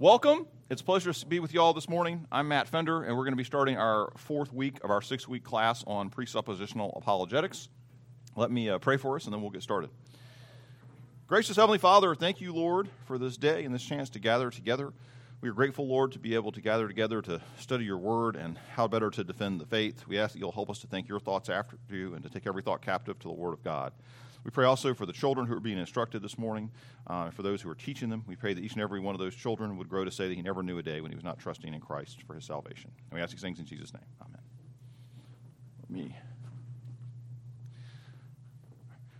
Welcome. It's a pleasure to be with you all this morning. I'm Matt Fender, and we're going to be starting our fourth week of our six week class on presuppositional apologetics. Let me uh, pray for us, and then we'll get started. Gracious Heavenly Father, thank you, Lord, for this day and this chance to gather together. We are grateful, Lord, to be able to gather together to study your word and how better to defend the faith. We ask that you'll help us to think your thoughts after you and to take every thought captive to the word of God. We pray also for the children who are being instructed this morning, uh, for those who are teaching them. We pray that each and every one of those children would grow to say that he never knew a day when he was not trusting in Christ for his salvation. And we ask these things in Jesus' name. Amen. Me.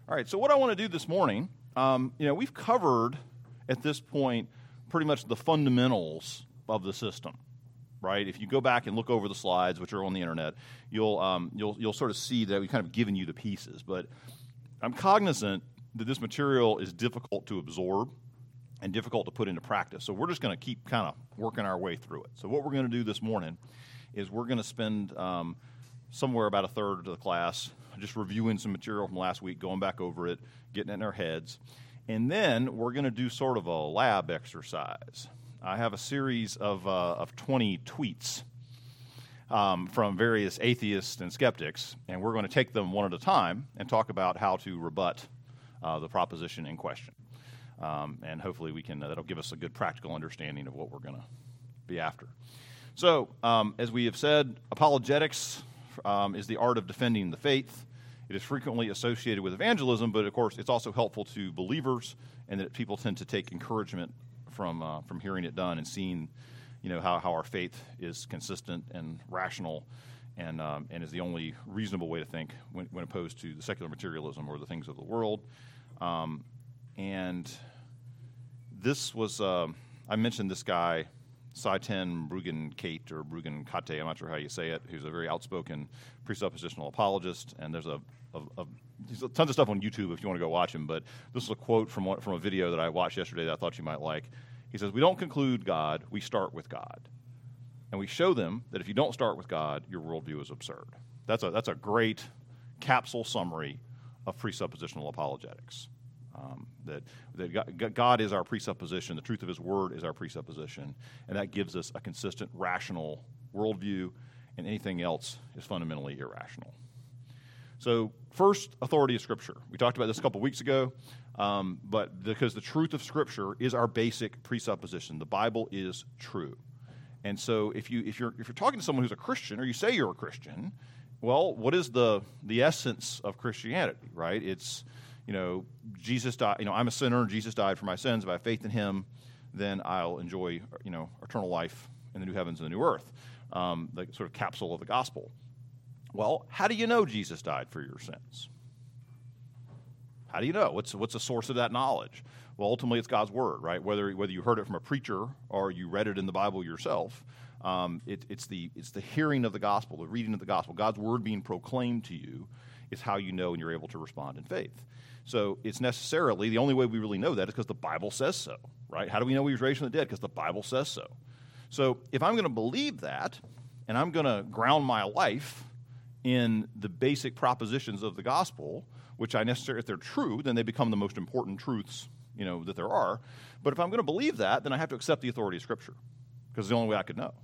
All right, so what I want to do this morning, um, you know, we've covered at this point pretty much the fundamentals of the system right? If you go back and look over the slides, which are on the internet, you'll um, you'll you'll sort of see that we've kind of given you the pieces. But I'm cognizant that this material is difficult to absorb and difficult to put into practice. So we're just going to keep kind of working our way through it. So what we're going to do this morning is we're going to spend um, somewhere about a third of the class just reviewing some material from last week, going back over it, getting it in our heads. And then we're going to do sort of a lab exercise. I have a series of, uh, of 20 tweets um, from various atheists and skeptics, and we're going to take them one at a time and talk about how to rebut uh, the proposition in question. Um, and hopefully, we can uh, that'll give us a good practical understanding of what we're going to be after. So, um, as we have said, apologetics um, is the art of defending the faith. It is frequently associated with evangelism, but of course, it's also helpful to believers, and that people tend to take encouragement from uh, from hearing it done and seeing you know, how, how our faith is consistent and rational and, um, and is the only reasonable way to think when, when, opposed to the secular materialism or the things of the world. Um, and this was, uh, I mentioned this guy, Sye-Ten Bruggencate or Bruggencate, I'm not sure how you say it, who's a very outspoken presuppositional apologist. And there's a, a, a there's tons of stuff on YouTube if you want to go watch him. But this is a quote from, from a video that I watched yesterday that I thought you might like. He says, We don't conclude God, we start with God. And we show them that if you don't start with God, your worldview is absurd. That's a, that's a great capsule summary of presuppositional apologetics. Um, that, that God is our presupposition, the truth of His Word is our presupposition, and that gives us a consistent, rational worldview, and anything else is fundamentally irrational. So, first, authority of Scripture. We talked about this a couple weeks ago. Um, but because the truth of Scripture is our basic presupposition, the Bible is true. And so, if you if you're if you're talking to someone who's a Christian, or you say you're a Christian, well, what is the the essence of Christianity? Right? It's you know Jesus died. You know, I'm a sinner, and Jesus died for my sins. If I have faith in Him, then I'll enjoy you know eternal life in the new heavens and the new earth. Um, the sort of capsule of the gospel. Well, how do you know Jesus died for your sins? How do you know? What's, what's the source of that knowledge? Well, ultimately, it's God's word, right? Whether, whether you heard it from a preacher or you read it in the Bible yourself, um, it, it's, the, it's the hearing of the gospel, the reading of the gospel, God's word being proclaimed to you is how you know and you're able to respond in faith. So it's necessarily the only way we really know that is because the Bible says so, right? How do we know he was raised from the dead? Because the Bible says so. So if I'm going to believe that and I'm going to ground my life in the basic propositions of the gospel, which I necessarily, if they're true, then they become the most important truths, you know, that there are. But if I'm going to believe that, then I have to accept the authority of Scripture, because it's the only way I could know.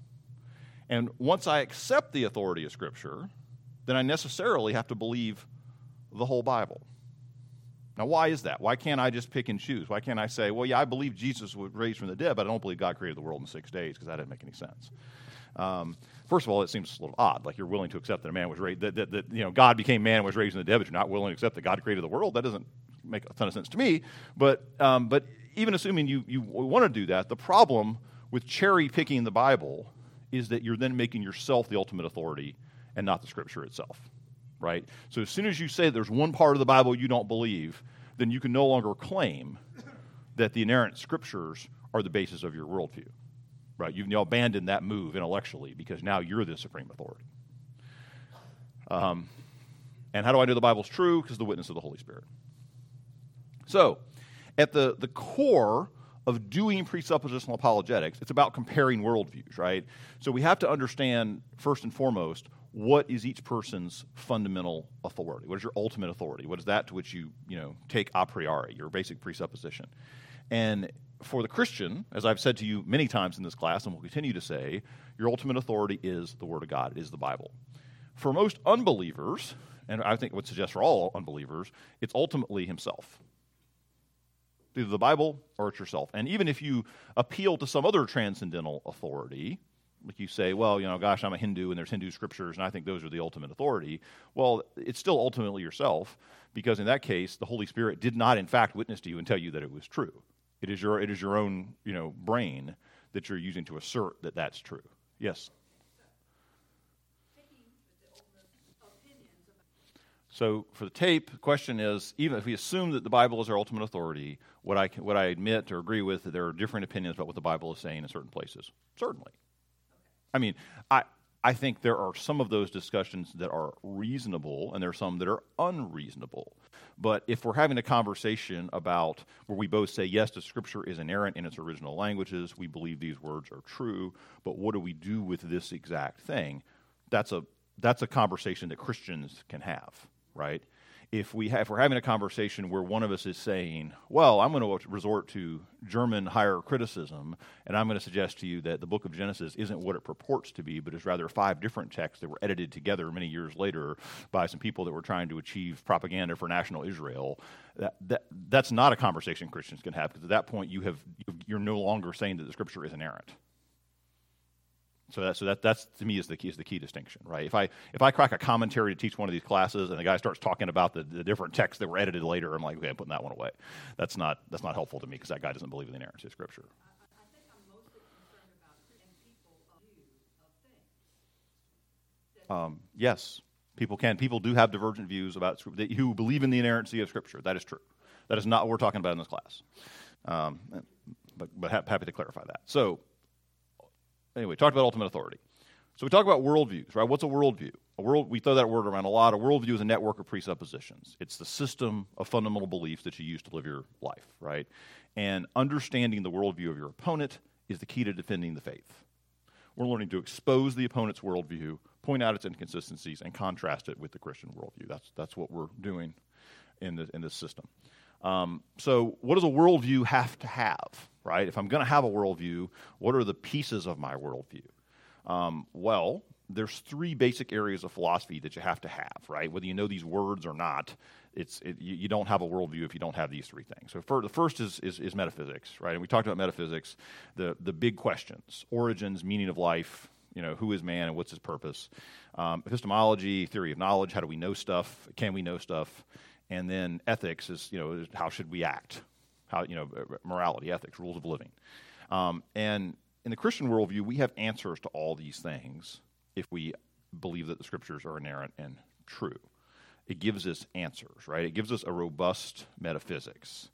And once I accept the authority of Scripture, then I necessarily have to believe the whole Bible. Now, why is that? Why can't I just pick and choose? Why can't I say, well, yeah, I believe Jesus was raised from the dead, but I don't believe God created the world in six days because that didn't make any sense. Um, first of all, it seems a little odd. Like you're willing to accept that a man was raised, that, that, that, you know, God became man and was raised in the dead, but you're not willing to accept that God created the world. That doesn't make a ton of sense to me. But, um, but even assuming you, you want to do that, the problem with cherry picking the Bible is that you're then making yourself the ultimate authority and not the Scripture itself, right? So as soon as you say there's one part of the Bible you don't believe, then you can no longer claim that the inerrant Scriptures are the basis of your worldview. Right? You've now abandoned that move intellectually because now you're the supreme authority. Um, and how do I know the Bible's true? Because the witness of the Holy Spirit. So, at the, the core of doing presuppositional apologetics, it's about comparing worldviews, right? So we have to understand, first and foremost, what is each person's fundamental authority? What is your ultimate authority? What is that to which you, you know, take a priori, your basic presupposition? And for the Christian, as I've said to you many times in this class and will continue to say, your ultimate authority is the Word of God, it is the Bible. For most unbelievers, and I think would suggest for all unbelievers, it's ultimately himself. Either the Bible or it's yourself. And even if you appeal to some other transcendental authority, like you say, well, you know, gosh, I'm a Hindu and there's Hindu scriptures and I think those are the ultimate authority. Well, it's still ultimately yourself because in that case, the Holy Spirit did not, in fact, witness to you and tell you that it was true. It is your, it is your own, you know, brain that you're using to assert that that's true. Yes? So for the tape, the question is: even if we assume that the Bible is our ultimate authority, would I would I admit or agree with that there are different opinions about what the Bible is saying in certain places? Certainly. I mean, I, I think there are some of those discussions that are reasonable and there are some that are unreasonable. But if we're having a conversation about where we both say, yes, the scripture is inerrant in its original languages, we believe these words are true, but what do we do with this exact thing? That's a, that's a conversation that Christians can have, right? If we have, if we're having a conversation where one of us is saying, "Well, I'm going to resort to German higher criticism, and I'm going to suggest to you that the Book of Genesis isn't what it purports to be, but is rather five different texts that were edited together many years later by some people that were trying to achieve propaganda for national Israel," that, that that's not a conversation Christians can have because at that point you have you're no longer saying that the Scripture is inerrant. So that, so that that's to me is the key is the key distinction, right? If I if I crack a commentary to teach one of these classes and the guy starts talking about the, the different texts that were edited later, I'm like, okay, I'm putting that one away. That's not that's not helpful to me because that guy doesn't believe in the inerrancy of Scripture. Um, yes, people can. People do have divergent views about Scripture, who believe in the inerrancy of Scripture. That is true. That is not what we're talking about in this class. Um, but but ha- happy to clarify that. So Anyway, talked about ultimate authority. So we talk about worldviews, right? What's a worldview? A world, we throw that word around a lot. A worldview is a network of presuppositions. It's the system of fundamental beliefs that you use to live your life, right? And understanding the worldview of your opponent is the key to defending the faith. We're learning to expose the opponent's worldview, point out its inconsistencies, and contrast it with the Christian worldview. That's, that's what we're doing in, the, in this system. Um, so, what does a worldview have to have, right? If I'm going to have a worldview, what are the pieces of my worldview? Um, well, there's three basic areas of philosophy that you have to have, right? Whether you know these words or not, it's it, you, you, don't have a worldview if you don't have these three things. So for, the first is, is, is metaphysics, right? And we talked about metaphysics, the the big questions: origins, meaning of life, you know, who is man and what's his purpose? Um, epistemology, theory of knowledge, how do we know stuff? Can we know stuff? And then ethics is you know how should we act, how you know morality, ethics, rules of living, um, and in the Christian worldview we have answers to all these things if we believe that the scriptures are inerrant and true. It gives us answers, right? It gives us a robust metaphysics.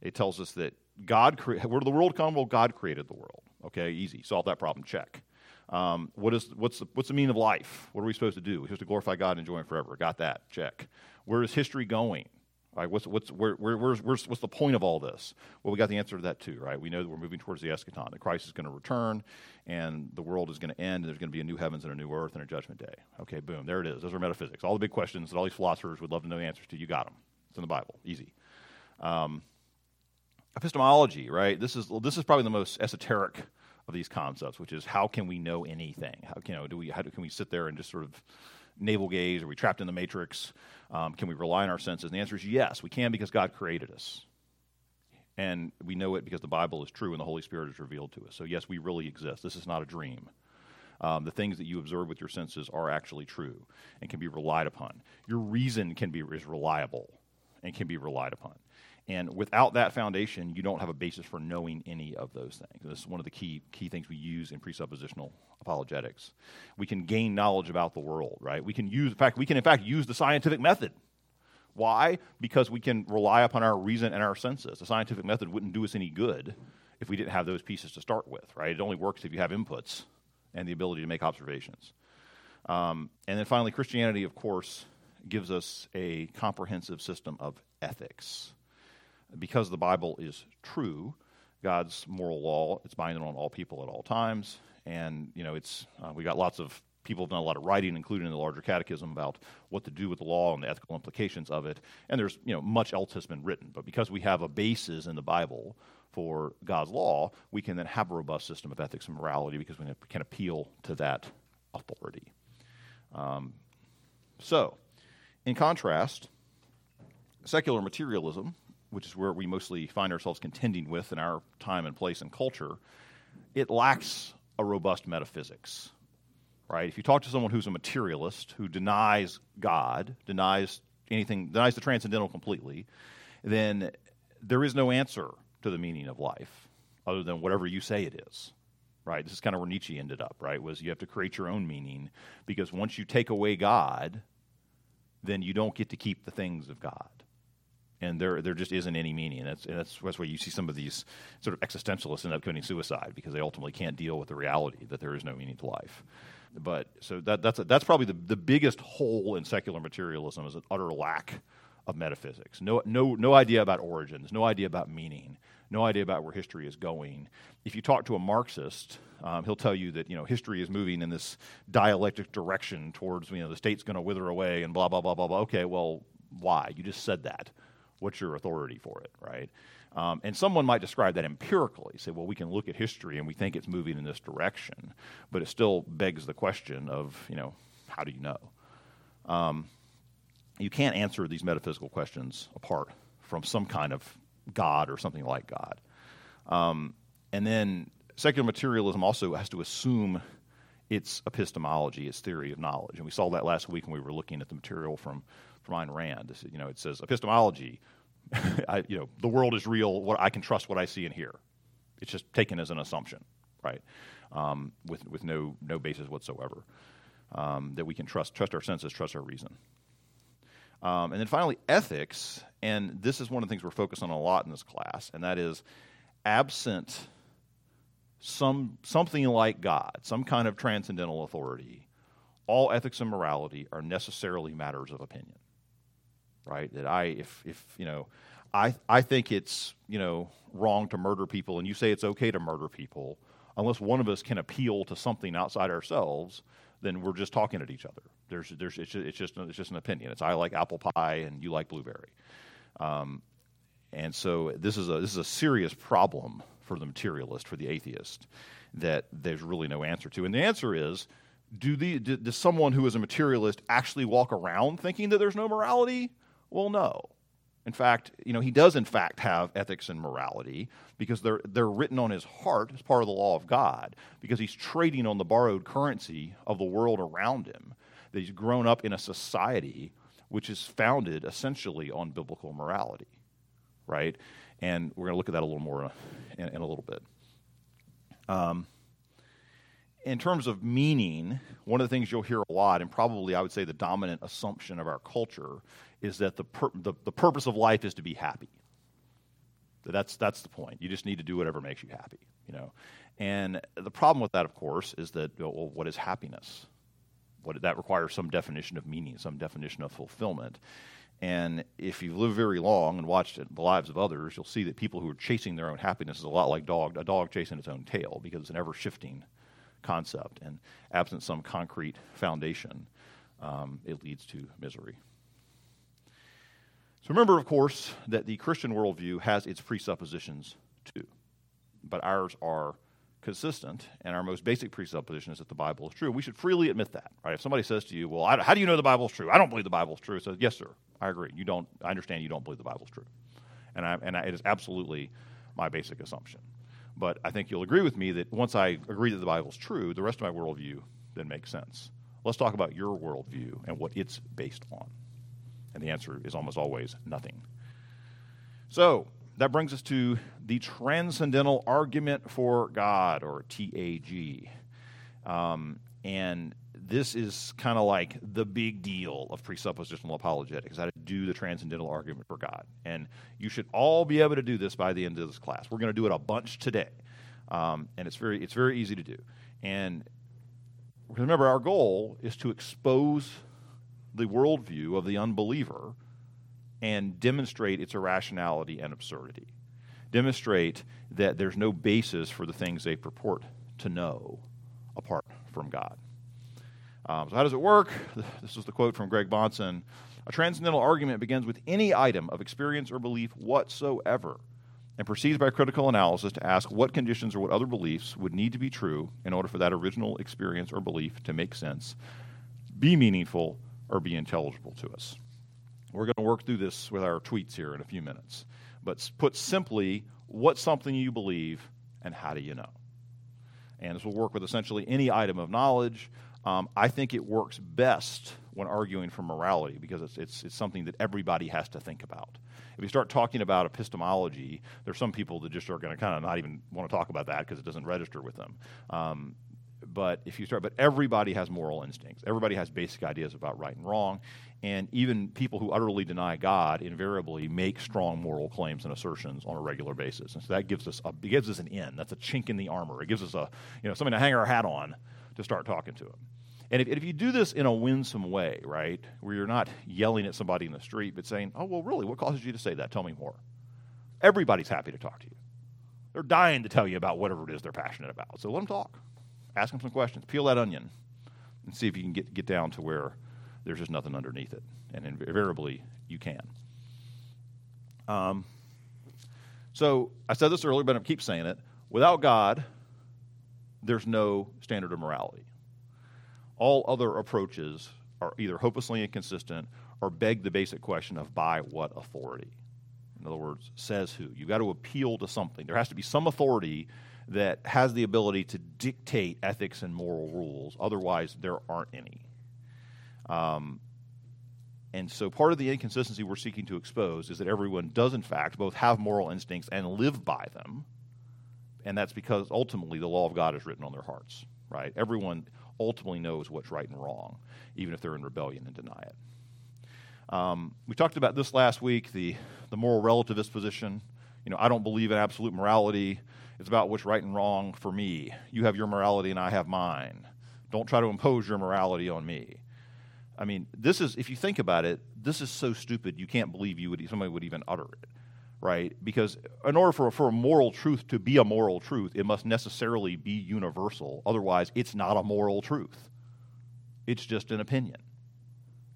It tells us that God, cre- where did the world come? Well, God created the world. Okay, easy. Solve that problem. Check. Um, what is, what's, the, what's the meaning of life? What are we supposed to do? We're supposed to glorify God and enjoy Him forever. Got that. Check. Where is history going? Right, what's, what's, where, where, where's, where's, what's the point of all this? Well, we got the answer to that too, right? We know that we're moving towards the eschaton, that Christ is going to return, and the world is going to end, and there's going to be a new heavens and a new earth and a judgment day. Okay, boom, there it is. Those are metaphysics. All the big questions that all these philosophers would love to know the answers to. You got them. It's in the Bible. Easy. Um, epistemology, right? This is, this is probably the most esoteric of these concepts, which is how can we know anything? How you know do we how do, can we sit there and just sort of navel gaze? Are we trapped in the matrix? Um, can we rely on our senses? And the answer is yes, we can because God created us. And we know it because the Bible is true and the Holy Spirit is revealed to us. So, yes, we really exist. This is not a dream. Um, the things that you observe with your senses are actually true and can be relied upon. Your reason can be is reliable and can be relied upon. And without that foundation, you don't have a basis for knowing any of those things. And this is one of the key, key things we use in presuppositional apologetics. We can gain knowledge about the world, right? We can use, in fact, we can in fact use the scientific method. Why? Because we can rely upon our reason and our senses. The scientific method wouldn't do us any good if we didn't have those pieces to start with, right? It only works if you have inputs and the ability to make observations. Um, and then finally, Christianity, of course, gives us a comprehensive system of ethics because the Bible is true, God's moral law, it's binding on all people at all times. And, you know, it's, uh, we got lots of people have done a lot of writing, including in the larger catechism, about what to do with the law and the ethical implications of it. And there's you know much else has been written, but because we have a basis in the Bible for God's law, we can then have a robust system of ethics and morality because we can appeal to that authority. Um, so, in contrast, secular materialism, which is where we mostly find ourselves contending with in our time and place and culture, it lacks a robust metaphysics right? If you talk to someone who's a materialist, who denies God, denies anything, denies the transcendental completely, then there is no answer to the meaning of life other than whatever you say it is. Right? This is kind of where Nietzsche ended up, right? Was you have to create your own meaning because once you take away God, then you don't get to keep the things of God and there there just isn't any meaning. And that's, and that's that's why you see some of these sort of existentialists end up committing suicide because they ultimately can't deal with the reality that there is no meaning to life. But so that, that's, that's probably the, the biggest hole in secular materialism is an utter lack of metaphysics. No, no, no idea about origins, no idea about meaning, no idea about where history is going. If you talk to a Marxist, um, he'll tell you that you know history is moving in this dialectic direction towards you know the state's going to wither away and blah blah blah blah blah. Okay, well, why? You just said that. What's your authority for it, right? Um, and someone might describe that empirically, say, well, we can look at history and we think it's moving in this direction, but it still begs the question of, you know, how do you know? Um, you can't answer these metaphysical questions apart from some kind of God or something like God. Um, and then secular materialism also has to assume its epistemology, its theory of knowledge. And we saw that last week when we were looking at the material from, from Ayn Rand. You know, it says epistemology I, you know, the world is real. What I can trust what I see and hear. It's just taken as an assumption, right? Um, with with no no basis whatsoever. Um, that we can trust trust our senses, trust our reason. Um, and then finally, ethics, and this is one of the things we're focused on a lot in this class, and that is absent some something like God, some kind of transcendental authority. All ethics and morality are necessarily matters of opinion right? That I, if, if you know, I, I think it's, you know, wrong to murder people, and you say it's okay to murder people, unless one of us can appeal to something outside ourselves, then we're just talking at each other. There's, there's, it's, just, it's, just, it's just an opinion. It's I like apple pie and you like blueberry. Um, and so this is, a, this is a serious problem for the materialist, for the atheist, that there's really no answer to. And the answer is do the, does someone who is a materialist actually walk around thinking that there's no morality? Well, no. In fact, you know, he does in fact have ethics and morality because they're, they're written on his heart as part of the law of God because he's trading on the borrowed currency of the world around him. That he's grown up in a society which is founded essentially on biblical morality, right? And we're going to look at that a little more in, in a little bit. Um, in terms of meaning, one of the things you'll hear a lot, and probably I would say the dominant assumption of our culture, is that the, pur- the, the purpose of life is to be happy. That's, that's the point. You just need to do whatever makes you happy, you know. And the problem with that, of course, is that, well, what is happiness? What, that requires some definition of meaning, some definition of fulfillment. And if you've lived very long and watched the lives of others, you'll see that people who are chasing their own happiness is a lot like dog, a dog chasing its own tail because it's an ever shifting concept. And absent some concrete foundation, um, it leads to misery. So remember, of course, that the Christian worldview has its presuppositions too, but ours are consistent, and our most basic presupposition is that the Bible is true. We should freely admit that, right? If somebody says to you, "Well, I, how do you know the Bible is true?" I don't believe the Bible is true. So, yes, sir, I agree. You don't. I understand you don't believe the Bible is true, and I, and I, it is absolutely my basic assumption. But I think you'll agree with me that once I agree that the Bible is true, the rest of my worldview then makes sense. Let's talk about your worldview and what it's based on. And the answer is almost always nothing. So that brings us to the transcendental argument for God, or TAG. Um, and this is kind of like the big deal of presuppositional apologetics, how to do the transcendental argument for God. And you should all be able to do this by the end of this class. We're going to do it a bunch today. Um, and it's very, it's very easy to do. And remember, our goal is to expose the worldview of the unbeliever and demonstrate its irrationality and absurdity. Demonstrate that there's no basis for the things they purport to know apart from God. Um, so, how does it work? This is the quote from Greg Bahnsen. A transcendental argument begins with any item of experience or belief whatsoever and proceeds by critical analysis to ask what conditions or what other beliefs would need to be true in order for that original experience or belief to make sense, be meaningful, or be intelligible to us. We're going to work through this with our tweets here in a few minutes. But put simply, what's something you believe and how do you know? And this will work with essentially any item of knowledge. Um, I think it works best when arguing for morality because it's, it's, it's something that everybody has to think about. If you start talking about epistemology, there's some people that just are going to kind of not even want to talk about that because it doesn't register with them. Um, but if you start, but everybody has moral instincts. Everybody has basic ideas about right and wrong, and even people who utterly deny God invariably make strong moral claims and assertions on a regular basis. And so that gives us a, it gives us an in. That's a chink in the armor. It gives us a you know something to hang our hat on to start talking to them. And if, if, you do this in a winsome way, right, where you're not yelling at somebody in the street, but saying, oh, well, really, what causes you to say that? Tell me more. Everybody's happy to talk to you. They're dying to tell you about whatever it is they're passionate about. So let them talk. Ask them some questions. Peel that onion and see if you can get, get down to where there's just nothing underneath it. And invariably, you can. Um, so I said this earlier, but I keep saying it. Without God, there's no standard of morality. All other approaches are either hopelessly inconsistent or beg the basic question of by what authority. In other words, says who. You've got to appeal to something. There has to be some authority that has the ability to dictate ethics and moral rules. Otherwise, there aren't any. Um, and so part of the inconsistency we're seeking to expose is that everyone does, in fact, both have moral instincts and live by them. And that's because ultimately the law of God is written on their hearts, right? Everyone ultimately knows what's right and wrong, even if they're in rebellion and deny it. Um, we talked about this last week the, the moral relativist position. You know, I don't believe in absolute morality. It's about what's right and wrong for me. You have your morality and I have mine. Don't try to impose your morality on me. I mean, this is, if you think about it, this is so stupid you can't believe you would, somebody would even utter it, right? Because in order for, for a moral truth to be a moral truth, it must necessarily be universal. Otherwise, it's not a moral truth. It's just an opinion,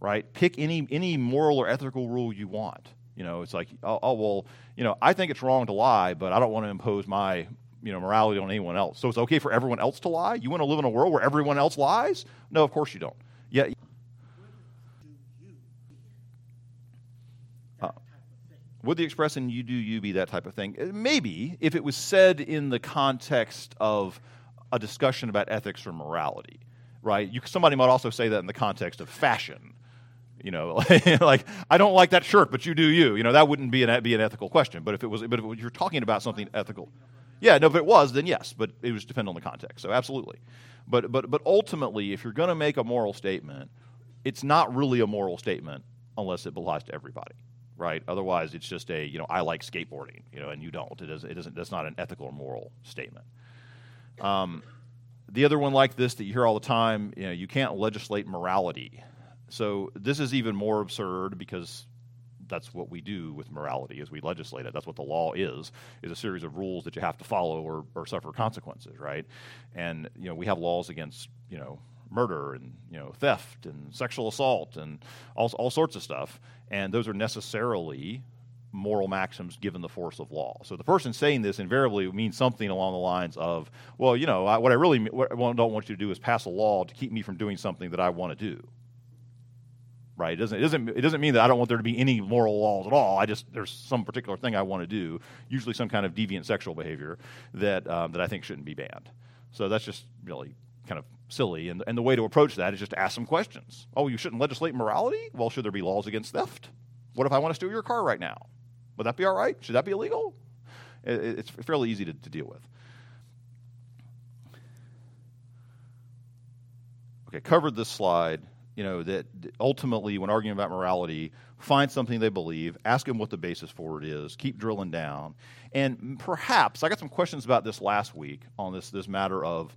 right? Pick any, any moral or ethical rule you want. You know, it's like, oh, oh, well, you know, I think it's wrong to lie, but I don't want to impose my, you know, morality on anyone else. So it's okay for everyone else to lie? You want to live in a world where everyone else lies? No, of course you don't. Yeah. Uh, would the expression you do you be that type of thing? Uh, maybe if it was said in the context of a discussion about ethics or morality, right? You, somebody might also say that in the context of fashion you know, like I don't like that shirt, but you do you. You know, that wouldn't be an be an ethical question. But if it was, but if you're talking about something ethical, yeah, no, if it was, then yes. But it was depend on the context. So absolutely. But but but ultimately, if you're going to make a moral statement, it's not really a moral statement unless it applies to everybody, right? Otherwise, it's just a you know I like skateboarding, you know, and you don't. It isn't. That's not an ethical or moral statement. Um, the other one like this that you hear all the time, you know, you can't legislate morality. So this is even more absurd because that's what we do with morality is we legislate it. That's what the law is, is a series of rules that you have to follow or, or suffer consequences, right? And, you know, we have laws against, you know, murder and, you know, theft and sexual assault and all, all sorts of stuff. And those are necessarily moral maxims given the force of law. So the person saying this invariably means something along the lines of, well, you know, I, what I really what I don't want you to do is pass a law to keep me from doing something that I want to do right? It doesn't, it doesn't, it doesn't mean that I don't want there to be any moral laws at all. I just, there's some particular thing I want to do, usually some kind of deviant sexual behavior that, um, that I think shouldn't be banned. So that's just really kind of silly. And, and the way to approach that is just to ask some questions. Oh, you shouldn't legislate morality? Well, should there be laws against theft? What if I want to steal your car right now? Would that be all right? Should that be illegal? It, it's fairly easy to, to deal with. Okay, covered this slide you know, that ultimately, when arguing about morality, find something they believe, ask them what the basis for it is, keep drilling down. And perhaps, I got some questions about this last week on this, this matter of,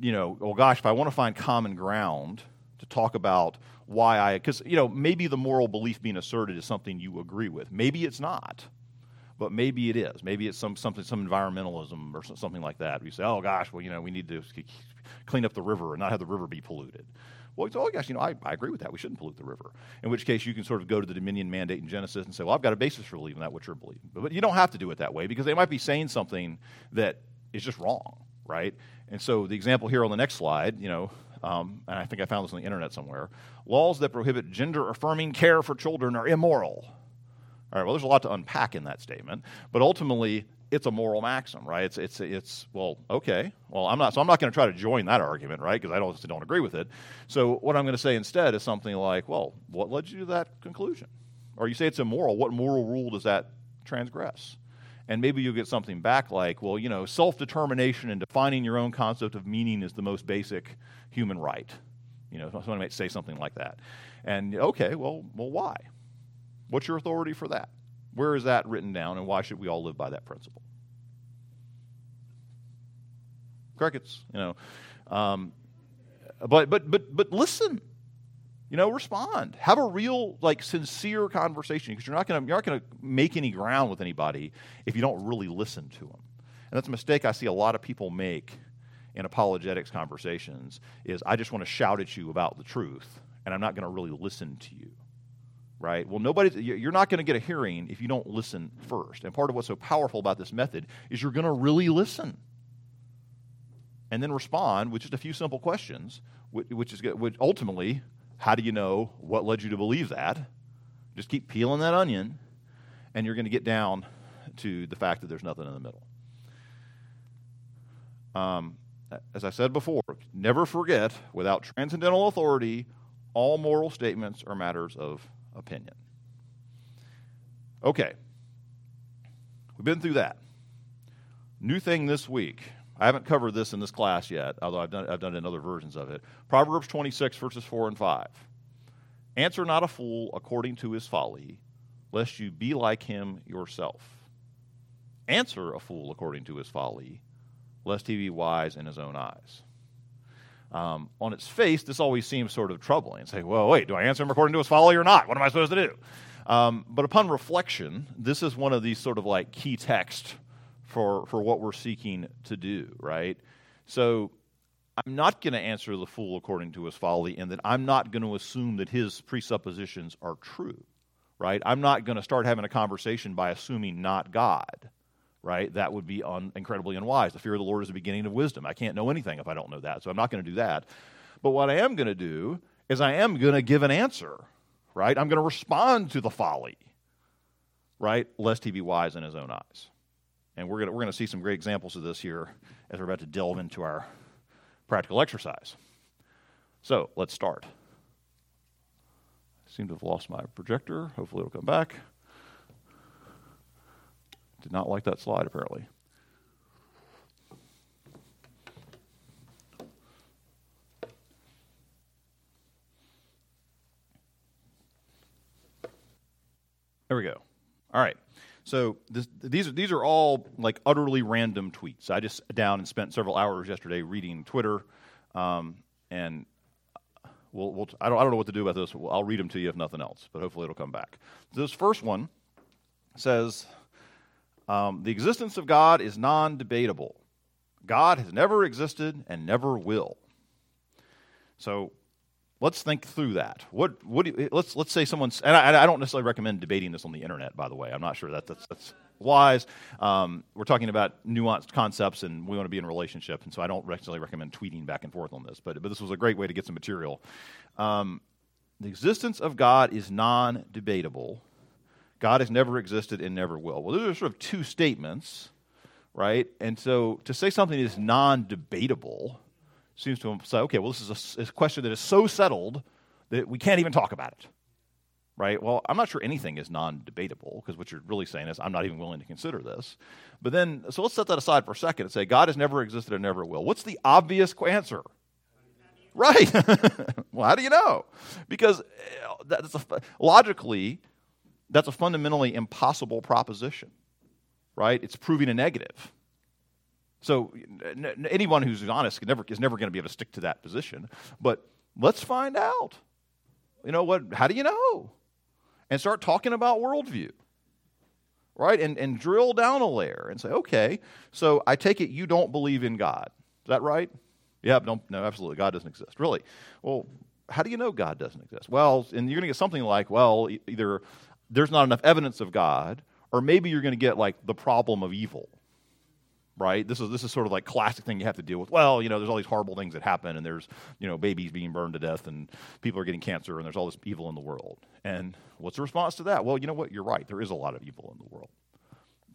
you know, well, gosh, if I want to find common ground to talk about why I, because, you know, maybe the moral belief being asserted is something you agree with. Maybe it's not but maybe it is. Maybe it's some something, some environmentalism or something like that. We say, oh gosh, well, you know, we need to clean up the river and not have the river be polluted Well, oh gosh, you know, I, I agree with that. We shouldn't pollute the river. In which case, you can sort of go to the Dominion mandate in Genesis and say, well, I've got a basis for believing that, what you're believing. But, but you don't have to do it that way because they might be saying something that is just wrong, right? And so the example here on the next slide, you know, um, and I think I found this on the internet somewhere laws that prohibit gender affirming care for children are immoral. All right, well, there's a lot to unpack in that statement, but ultimately, it's a moral maxim, right? It's, it's, it's well, okay. Well, I'm not, so I'm not going to try to join that argument, right? Because I don't, don't agree with it. So what I'm going to say instead is something like, well, what led you to that conclusion? Or you say it's immoral. What moral rule does that transgress? And maybe you'll get something back like, well, you know, self determination and defining your own concept of meaning is the most basic human right. You know, someone might say something like that. And okay, well, well, why? What's your authority for that? Where is that written down, and why should we all live by that principle? Crickets, you know. Um, but but but but listen, you know, respond. Have a real, like, sincere conversation because you're not to you're not to make any ground with anybody if you don't really listen to them. And that's a mistake I see a lot of people make in apologetics conversations. Is I just want to shout at you about the truth, and I'm not going to really listen to you right? Well, nobody, you're not going to get a hearing if you don't listen first. And part of what's so powerful about this method is you're going to really listen and then respond with just a few simple questions, which is which ultimately, how do you know what led you to believe that? Just keep peeling that onion, and you're going to get down to the fact that there's nothing in the middle. Um, as I said before, never forget without transcendental authority, all moral statements are matters of opinion. Okay. We've been through that. New thing this week. I haven't covered this in this class yet, although I've done, I've done it in other versions of it. Proverbs 26, verses 4 and 5. Answer not a fool according to his folly, lest you be like him yourself. Answer a fool according to his folly, lest he be wise in his own eyes. Um, on its face, this always seems sort of troubling. Say, well, wait, do I answer him according to his folly or not? What am I supposed to do? Um, but upon reflection, this is one of these sort of like key texts for, for what we're seeking to do, right? So I'm not going to answer the fool according to his folly, and that I'm not going to assume that his presuppositions are true, right? I'm not going to start having a conversation by assuming not God right? That would be un- incredibly unwise. The fear of the Lord is the beginning of wisdom. I can't know anything if I don't know that, so I'm not going to do that. But what I am going to do is I am going to give an answer, right? I'm going to respond to the folly, right? Lest he be wise in his own eyes. And we're going we're to see some great examples of this here as we're about to delve into our practical exercise. So let's start. I seem to have lost my projector. Hopefully, it'll come back. Did not like that slide, apparently. There we go. All right. So this, these, these are all like utterly random tweets. I just down and spent several hours yesterday reading Twitter, um, and we'll, we'll, I, don't, I don't know what to do about this. I'll read them to you if nothing else, but hopefully it'll come back. This first one says um, the existence of God is non debatable. God has never existed and never will. So let's think through that. What, what you, let's, let's say someone's, and I, I, don't necessarily recommend debating this on the internet, by the way. I'm not sure that that's, that's wise. Um, we're talking about nuanced concepts and we want to be in a relationship, and so I don't necessarily recommend tweeting back and forth on this, but, but this was a great way to get some material. Um, the existence of God is non debatable God has never existed and never will. Well, those are sort of two statements, right? And so to say something is non debatable seems to say, okay, well, this is a, a, question that is so settled that we can't even talk about it, right? Well, I'm not sure anything is non debatable because what you're really saying is, I'm not even willing to consider this. But then, so let's set that aside for a second and say, God has never existed and never will. What's the obvious answer? Right. well, how do you know? Because eh, that's a, logically, that's a fundamentally impossible proposition, right? It's proving a negative. So n- anyone who's honest never, is never going to be able to stick to that position. But let's find out. You know what? How do you know? And start talking about worldview, right? And, and drill down a layer and say, okay, so I take it you don't believe in God. Is that right? Yeah, don't, no, absolutely. God doesn't exist. Really? Well, how do you know God doesn't exist? Well, and you're going to get something like, well, either there's not enough evidence of God, or maybe you're going to get like the problem of evil. Right? This is this is sort of like classic thing you have to deal with. Well, you know, there's all these horrible things that happen and there's, you know, babies being burned to death and people are getting cancer and there's all this evil in the world. And what's the response to that? Well, you know what? You're right. There is a lot of evil in the world.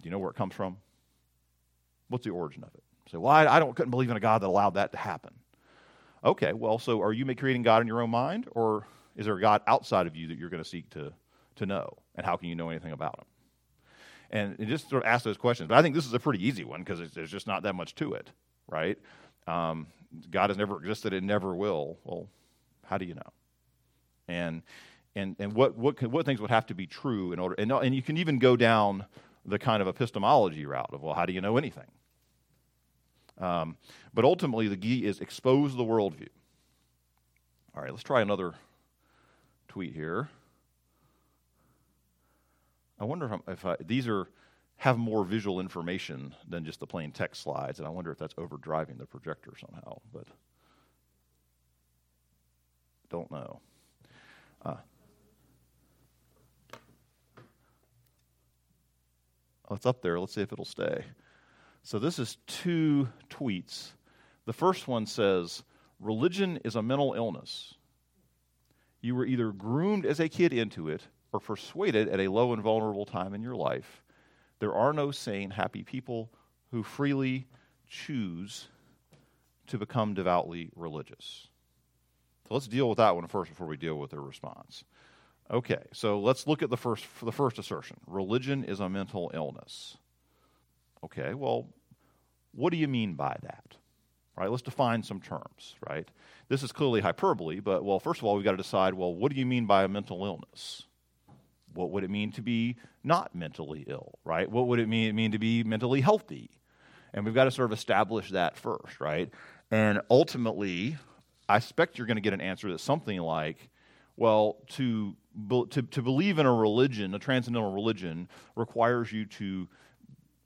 Do you know where it comes from? What's the origin of it? Say, well, I, I don't couldn't believe in a God that allowed that to happen. Okay, well, so are you creating God in your own mind, or is there a God outside of you that you're going to seek to, to know? And how can you know anything about him? And just sort of ask those questions. But I think this is a pretty easy one because there's just not that much to it, right? Um, God has never existed and never will. Well, how do you know? And and and what what what things would have to be true in order? And and you can even go down the kind of epistemology route of well, how do you know anything? Um, but ultimately, the key is expose the worldview. All right, let's try another tweet here. I wonder if, if I, these are have more visual information than just the plain text slides, and I wonder if that's overdriving the projector somehow. But don't know. Uh, oh, it's up there. Let's see if it'll stay. So this is two tweets. The first one says, Religion is a mental illness. You were either groomed as a kid into it or persuaded at a low and vulnerable time in your life. There are no sane, happy people who freely choose to become devoutly religious. So let's deal with that one first before we deal with their response. Okay, so let's look at the first, the first assertion. Religion is a mental illness. Okay, well, what do you mean by that? Right, let's define some terms, right? This is clearly hyperbole, but well, first of all, we've got to decide, well, what do you mean by a mental illness? What would it mean to be not mentally ill, right? What would it mean, mean to be mentally healthy? And we've got to sort of establish that first, right? And ultimately, I expect you're going to get an answer that's something like, well, to, to, to believe in a religion, a transcendental religion, requires you to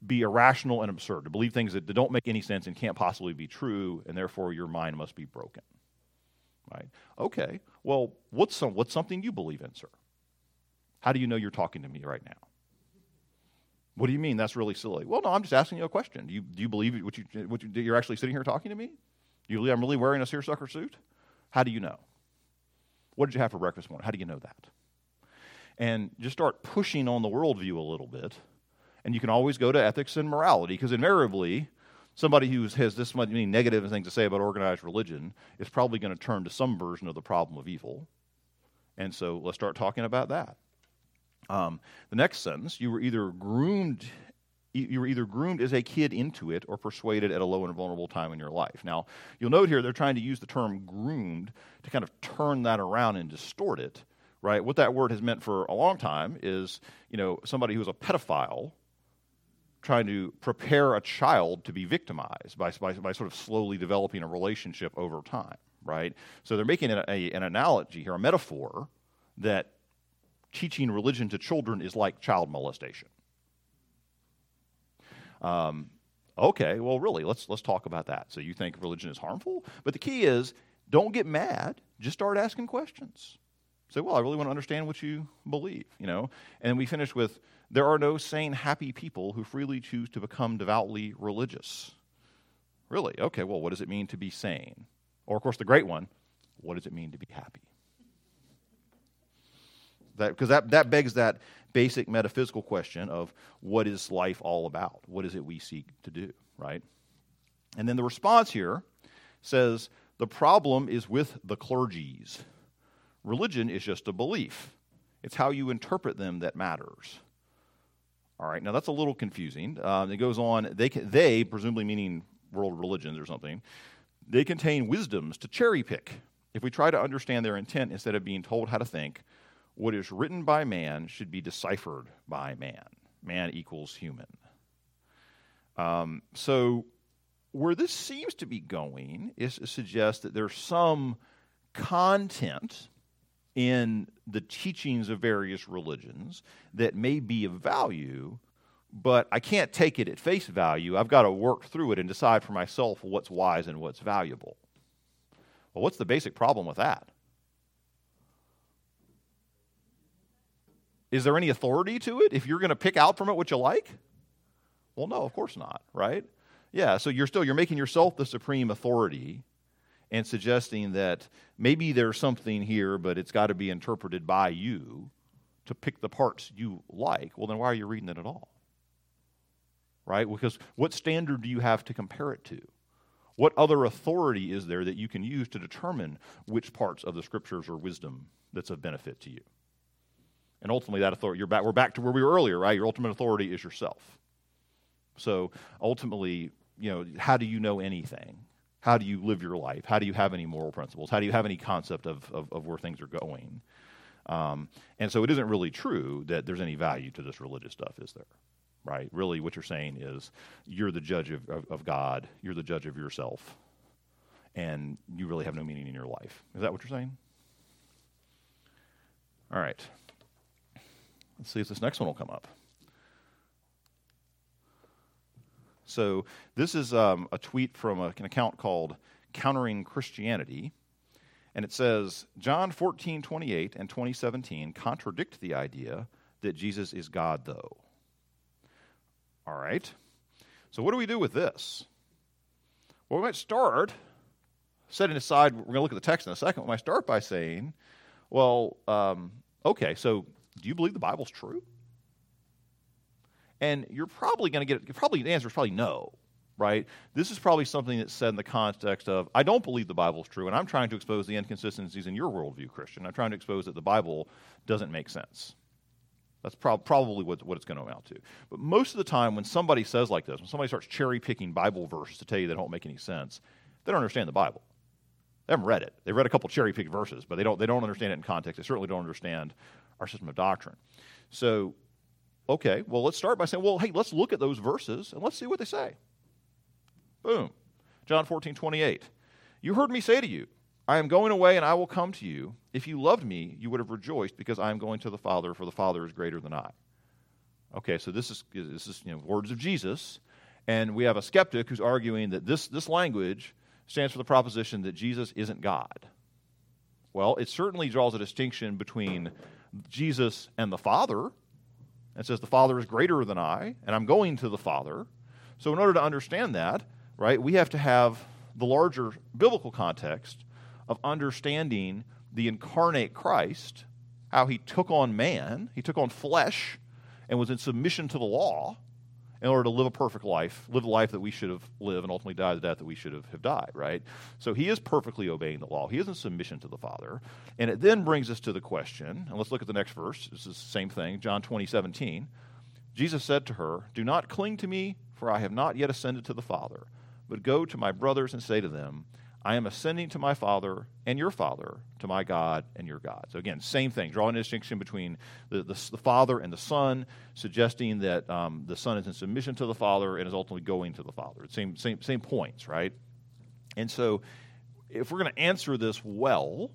be irrational and absurd, to believe things that, don't make any sense and can't possibly be true, and therefore your mind must be broken. Right? Okay, well, what's, some, what's something you believe in, sir? How do you know you're talking to me right now? What do you mean? That's really silly. Well, no, I'm just asking you a question. Do you, do you believe what, you, what you, you're actually sitting here talking to me? Do you believe I'm really wearing a seersucker suit? How do you know? What did you have for breakfast morning? How do you know that? And just start pushing on the worldview a little bit and you can always go to ethics and morality because invariably, somebody who has this many negative things to say about organized religion is probably going to turn to some version of the problem of evil. And so let's start talking about that. Um, the next sentence, you were either groomed you were either groomed as a kid into it or persuaded at a low and vulnerable time in your life. Now, you'll note here they're trying to use the term groomed to kind of turn that around and distort it, right? What that word has meant for a long time is, you know, somebody who's a pedophile trying to prepare a child to be victimized by, by, by sort of slowly developing a relationship over time, right? So they're making a, an analogy here, a metaphor, that teaching religion to children is like child molestation. Um, okay, well, really, let's, let's talk about that. So you think religion is harmful? But the key is don't get mad, just start asking questions. Say, well, I really want to understand what you believe, you know? And we finish with there are no sane, happy people who freely choose to become devoutly religious. Really? Okay, well, what does it mean to be sane? Or, of course, the great one, what does it mean to be happy? Because that, that, that begs that basic metaphysical question of what is life all about? What is it we seek to do, right? And then the response here says the problem is with the clergies. Religion is just a belief, it's how you interpret them that matters. All right, now that's a little confusing. Um, it goes on, they, they, presumably meaning world religions or something, they contain wisdoms to cherry pick. If we try to understand their intent instead of being told how to think, what is written by man should be deciphered by man. Man equals human. Um, so, where this seems to be going is to suggest that there's some content in the teachings of various religions that may be of value, but I can't take it at face value. I've got to work through it and decide for myself what's wise and what's valuable. Well, what's the basic problem with that? Is there any authority to it if you're going to pick out from it what you like? Well, no, of course not, right? Yeah, so you're still you're making yourself the supreme authority and suggesting that maybe there's something here, but it's got to be interpreted by you to pick the parts you like. Well, then why are you reading it at all? Right? Because what standard do you have to compare it to? What other authority is there that you can use to determine which parts of the scriptures are wisdom that's of benefit to you? And ultimately, that authority, you're back, we're back to where we were earlier, right? Your ultimate authority is yourself. So ultimately, you know, how do you know anything? How do you live your life? How do you have any moral principles? How do you have any concept of, of, of where things are going? Um, and so it isn't really true that there's any value to this religious stuff, is there? Right? Really, what you're saying is you're the judge of, of, of God, you're the judge of yourself, and you really have no meaning in your life. Is that what you're saying? All right. Let's see if this next one will come up. So, this is um, a tweet from a, an account called Countering Christianity. And it says John 14, 28 and 2017 contradict the idea that Jesus is God, though. All right. So, what do we do with this? Well, we might start, setting aside, we're going to look at the text in a second. We might start by saying, well, um, okay, so do you believe the Bible's true? And you're probably going to get, probably the answer is probably no, right? This is probably something that's said in the context of, I don't believe the Bible's true, and I'm trying to expose the inconsistencies in your worldview, Christian. I'm trying to expose that the Bible doesn't make sense. That's probably what, what it's going to amount to. But most of the time, when somebody says like this, when somebody starts cherry picking Bible verses to tell you they don't make any sense, they don't understand the Bible. They haven't read it. They've read a couple cherry picked verses, but they don't, they don't understand it in context. They certainly don't understand our system of doctrine. So Okay, well, let's start by saying, well, hey, let's look at those verses and let's see what they say. Boom. John 14, 28. You heard me say to you, I am going away and I will come to you. If you loved me, you would have rejoiced because I am going to the Father, for the Father is greater than I. Okay, so this is, this is you know, words of Jesus. And we have a skeptic who's arguing that this, this language stands for the proposition that Jesus isn't God. Well, it certainly draws a distinction between Jesus and the Father it says, The Father is greater than I, and I'm going to the Father. So, in order to understand that, right, we have to have the larger biblical context of understanding the incarnate Christ, how he took on man, he took on flesh, and was in submission to the law in order to live a perfect life, live the life that we should have lived, and ultimately die the death that we should have, have died, right? So he is perfectly obeying the law. He is in submission to the Father. And it then brings us to the question, and let's look at the next verse. This is the same thing, John 20, 17. Jesus said to her, Do not cling to me, for I have not yet ascended to the Father, but go to my brothers and say to them, I am ascending to my Father and your Father, to my God and your God. So, again, same thing, drawing a distinction between the, the, the Father and the Son, suggesting that um, the Son is in submission to the Father and is ultimately going to the Father. Same, same, same points, right? And so, if we're going to answer this well,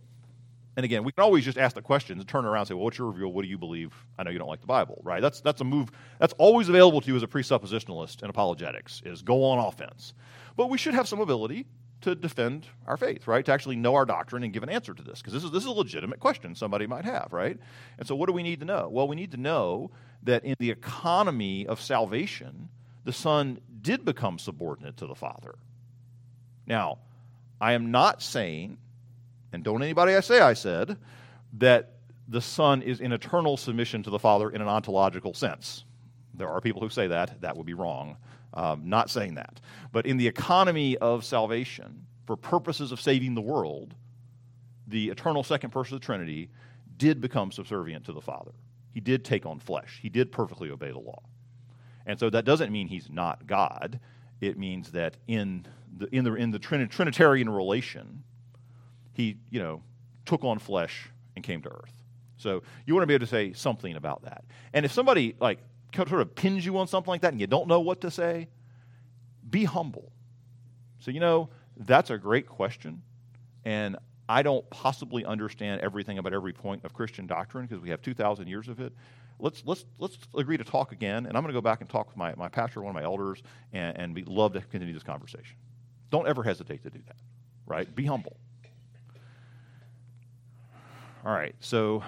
and again, we can always just ask the questions and turn around and say, well, what's your review? What do you believe? I know you don't like the Bible, right? That's, that's a move that's always available to you as a presuppositionalist in apologetics, is go on offense. But we should have some ability to defend our faith, right? To actually know our doctrine and give an answer to this, because this is, this is a legitimate question somebody might have, right? And so, what do we need to know? Well, we need to know that in the economy of salvation, the Son did become subordinate to the Father. Now, I am not saying, and don't anybody I say I said, that the Son is in eternal submission to the Father in an ontological sense. There are people who say that. That would be wrong. Um, not saying that. But in the economy of salvation, for purposes of saving the world, the eternal second person of the Trinity did become subservient to the Father. He did take on flesh, he did perfectly obey the law. And so that doesn't mean he's not God. It means that in the, in the, in the Trinitarian relation, he, you know, took on flesh and came to earth. So you want to be able to say something about that. And if somebody like sort of pins you on something like that and you don't know what to say, be humble. So, you know, that's a great question. And I don't possibly understand everything about every point of Christian doctrine because we have 2,000 years of it. Let's, let's, let's agree to talk again. And I'm going to go back and talk with my, my pastor, one of my elders, and, and be, love to continue this conversation. Don't ever hesitate to do that, right? Be humble. All right, so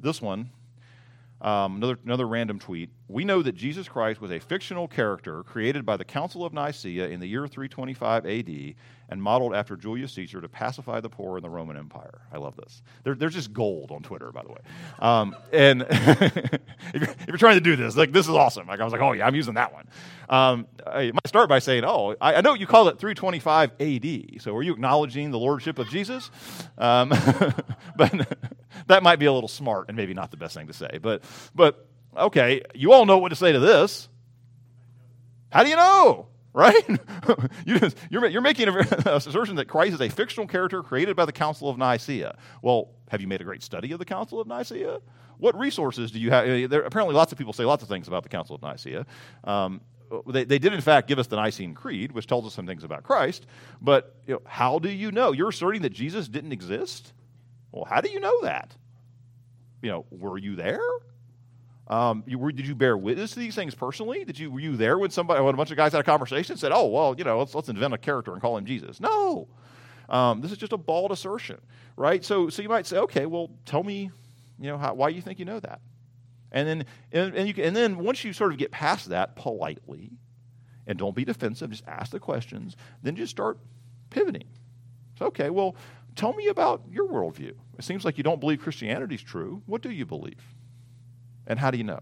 this one Um, another, another random tweet. We know that Jesus Christ was a fictional character created by the Council of Nicaea in the year 325 AD and modeled after Julius Caesar to pacify the poor in the Roman Empire. I love this. There, there's just gold on Twitter, by the way. Um, and if, you're, if, you're, trying to do this, like this is awesome. Like I was like, oh yeah, I'm using that one. Um, I might start by saying, oh, I, I, know you call it 325 AD. So are you acknowledging the lordship of Jesus? Um, but that might be a little smart and maybe not the best thing to say. But but okay, you all know what to say to this. How do you know? Right? you, are making an assertion that Christ is a fictional character created by the Council of Nicaea. Well, have you made a great study of the Council of Nicaea? What resources do you have? Uh, there, apparently, lots of people say lots of things about the Council of Nicaea. Um, they, they, did, in fact, give us the Nicene Creed, which tells us some things about Christ. But you know, how do you know? You're asserting that Jesus didn't exist? Well, how do you know that? You know, were you there? Um, you, were, did you bear witness to these things personally? Did you were you there when somebody when a bunch of guys had a conversation and said, "Oh, well, you know, let's let's invent a character and call him Jesus"? No, um, this is just a bald assertion, right? So so you might say, okay, well, tell me, you know, how, why you think you know that, and then and, and you can, and then once you sort of get past that politely, and don't be defensive, just ask the questions, then just start pivoting. So okay, well, tell me about your worldview. It seems like you don't believe Christianity is true. What do you believe? And how do you know?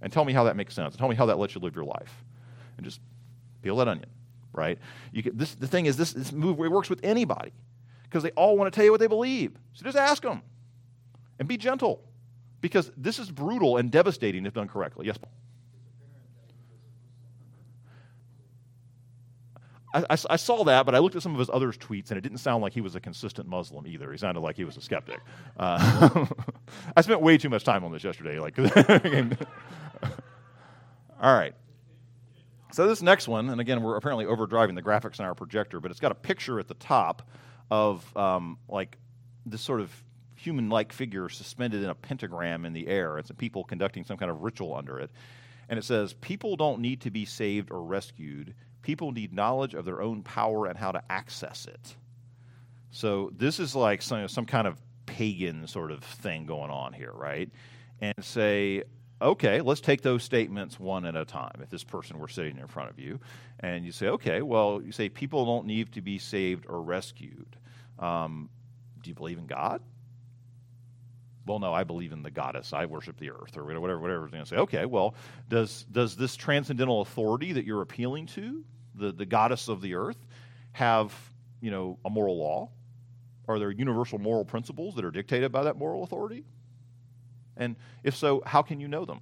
And tell me how that makes sense. Tell me how that lets you live your life. And just peel that onion, right? You can, this, the thing is, this, this move works with anybody because they all want to tell you what they believe. So just ask them and be gentle because this is brutal and devastating if done correctly. Yes, Paul? I, I, I, saw that, but I looked at some of his other tweets, and it didn't sound like he was a consistent Muslim either. He sounded like he was a skeptic. Uh, I spent way too much time on this yesterday. Like, all right. So this next one, and again, we're apparently overdriving the graphics in our projector, but it's got a picture at the top of um, like this sort of human-like figure suspended in a pentagram in the air. It's people conducting some kind of ritual under it, and it says, "People don't need to be saved or rescued." People need knowledge of their own power and how to access it. So this is like some, some kind of pagan sort of thing going on here, right? And say, okay, let's take those statements one at a time. If this person were sitting in front of you, and you say, okay, well, you say people don't need to be saved or rescued. Um, do you believe in God? Well, no, I believe in the goddess. I worship the earth, or whatever. Whatever. Going to say, okay, well, does does this transcendental authority that you're appealing to the, the goddess of the earth have, you know, a moral law? Are there universal moral principles that are dictated by that moral authority? And if so, how can you know them?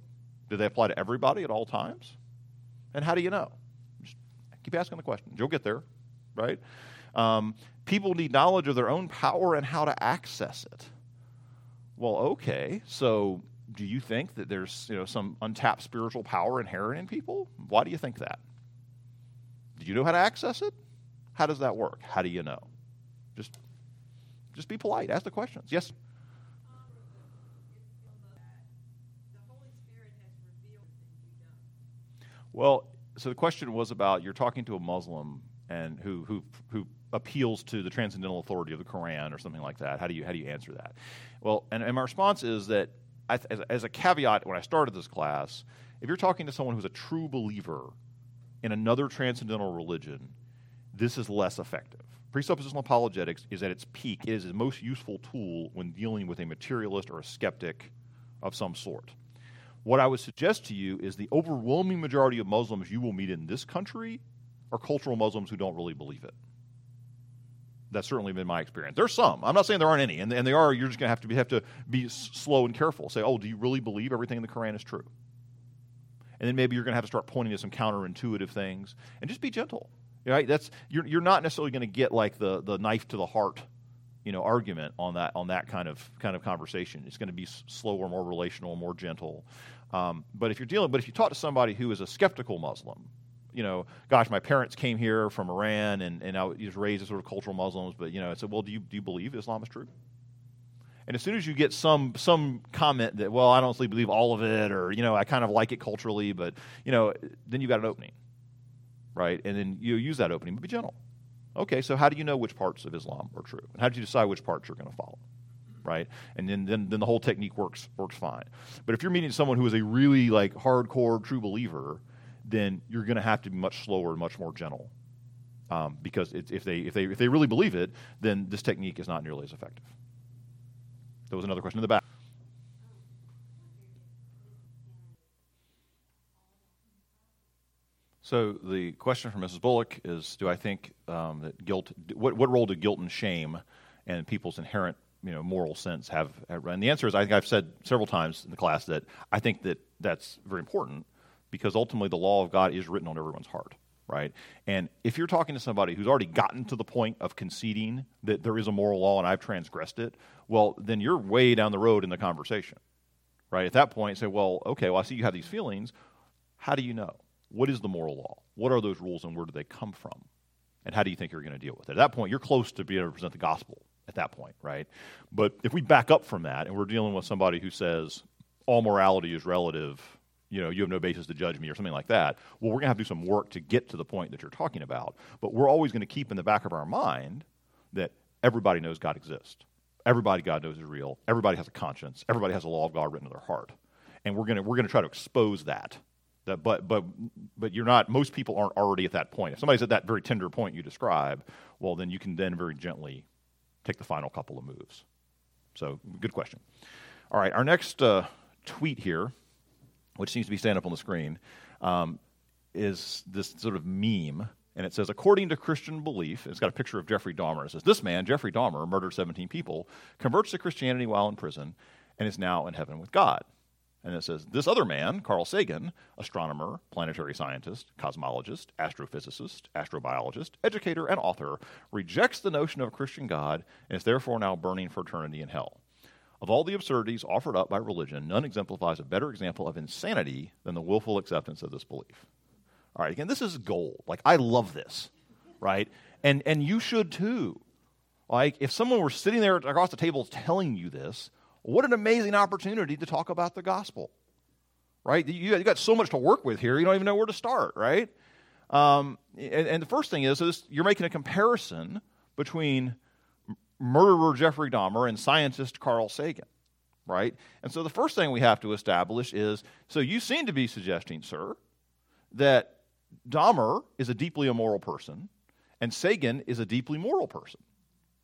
Do they apply to everybody at all times? And how do you know? Just keep asking the question. You'll get there, right? Um, people need knowledge of their own power and how to access it. Well, okay, so do you think that there's you know some untapped spiritual power inherent in people? Why do you think that? Do you know how to access it? How does that work? How do you know? Just, just be polite. Ask the questions. Yes. Well, so the question was about you're talking to a Muslim and who who who appeals to the transcendental authority of the Quran or something like that. How do you how do you answer that? Well, and, and my response is that as, as a caveat, when I started this class, if you're talking to someone who's a true believer in another transcendental religion, this is less effective. Presuppositional apologetics is at its peak. It is the most useful tool when dealing with a materialist or a skeptic of some sort. What I would suggest to you is the overwhelming majority of Muslims you will meet in this country are cultural Muslims who don't really believe it. That's certainly been my experience. There's some. I'm not saying there aren't any, and, and they are. You're just going to have to be, have to be slow and careful. Say, oh, do you really believe everything in the Quran is true? and then maybe you're going to have to start pointing to some counterintuitive things and just be gentle right that's you're, you're not necessarily going to get like the, the knife to the heart you know argument on that on that kind of kind of conversation it's going to be slower more relational more gentle um, but if you're dealing but if you talk to somebody who is a skeptical muslim you know gosh my parents came here from iran and, and i was raised as sort of cultural muslims but you know i said well do you, do you believe islam is true and as soon as you get some some comment that, well, I don't really believe all of it, or you know, I kind of like it culturally, but you know, then you got an opening, right? And then you use that opening, but be gentle. Okay, so how do you know which parts of Islam are true, and how do you decide which parts you're going to follow? right? And then, then, then the whole technique works, works fine. But if you're meeting someone who is a really like hardcore true believer, then you're going to have to be much slower and much more gentle. Um, because if, they, if, they, if they really believe it, then this technique is not nearly as effective. There was another question in the back. So the question from Mrs. Bullock is: Do I think um, that guilt? What, what role do guilt and shame and people's inherent you know moral sense have? And the answer is: I think I've said several times in the class that I think that that's very important because ultimately the law of God is written on everyone's heart, right? And if you're talking to somebody who's already gotten to the point of conceding that there is a moral law and I've transgressed it, well, then you're way down the road in the conversation, right? At that point, say, well, okay, well, I see you have these feelings. How do you know? What is the moral law? What are those rules and where do they come from? And how do you think you're going to deal with it? At that point, you're close to being able to present the gospel at that point, right? But if we back up from that and we're dealing with somebody who says all morality is relative, you know, you have no basis to judge me or something like that, well, we're going to have to do some work to get to the point that you're talking about. But we're always going to keep in the back of our mind that everybody knows God exists. Everybody God knows is real. Everybody has a conscience. Everybody has a law of God written in their heart. And we're going to, we're going to try to expose that that, but, but, but you're not, most people aren't already at that point. If somebody's at that very tender point you describe, well, then you can then very gently take the final couple of moves. So, good question. All right, our next uh, tweet here, which seems to be standing up on the screen, um, is this sort of meme. And it says, according to Christian belief, it's got a picture of Jeffrey Dahmer. It says, this man, Jeffrey Dahmer, murdered 17 people, converts to Christianity while in prison, and is now in heaven with God. And it says, This other man, Carl Sagan, astronomer, planetary scientist, cosmologist, astrophysicist, astrobiologist, educator, and author, rejects the notion of a Christian God and is therefore now burning for eternity in hell. Of all the absurdities offered up by religion, none exemplifies a better example of insanity than the willful acceptance of this belief. All right, again, this is gold. Like, I love this, right? And, and you should too. Like, if someone were sitting there across the table telling you this, what an amazing opportunity to talk about the gospel, right? You, got so much to work with here, you don't even know where to start, right? Um, and, and, the first thing is, is you're making a comparison between murderer Jeffrey Dahmer and scientist Carl Sagan, right? And so the first thing we have to establish is so you seem to be suggesting, sir, that Dahmer is a deeply immoral person and Sagan is a deeply moral person